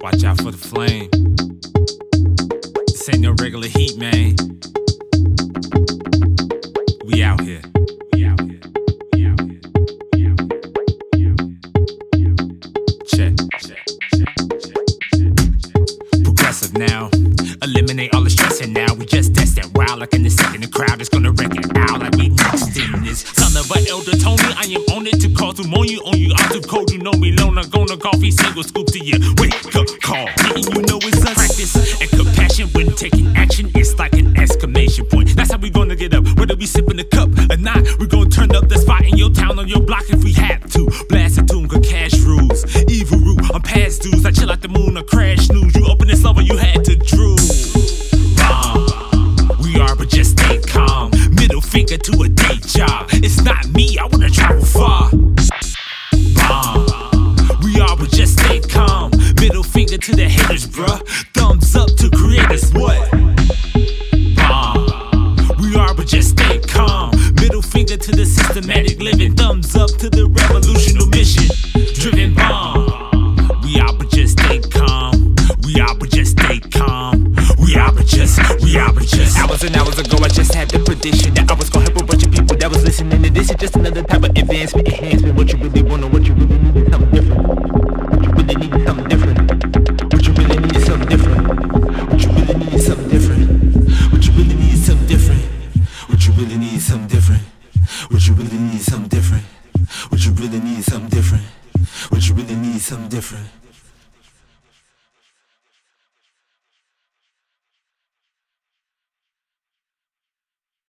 Watch out for the flame. This ain't no regular heat, man. We out here. We out here. We out here. We out here. We out here. Progressive now. Eliminate all the stress and now. We just test that wow like in the second. The crowd is gonna wreck it out like we next in this. An elder Tony, I am on it to call you on you. I'm too cold, you know me. Loner, gonna coffee single scoop to you. Wake up, call. Hitting you know it's a practice and compassion when taking action. It's like an exclamation point. That's how we gonna get up. Whether we sipping the cup or not, we gonna turn up the spot in your town on your block if we have to. Blast a tune, cause cash rules. Evil root, I'm past dudes. I chill out the moon or crash news. Thumbs up to the revolutionary mission. Driven bomb. We are, but just stay calm. We are, but just stay calm. We are, but just, we are, but just. Hours and hours ago, I just had the prediction that I was gonna help a bunch of people that was listening. And this is just another type of advancement, enhancement. What you really want, or what you really need is something different. What you really need is something different. What you really need is something different. What you really need is something different. What you really need is something different. What you really need is something different. Different.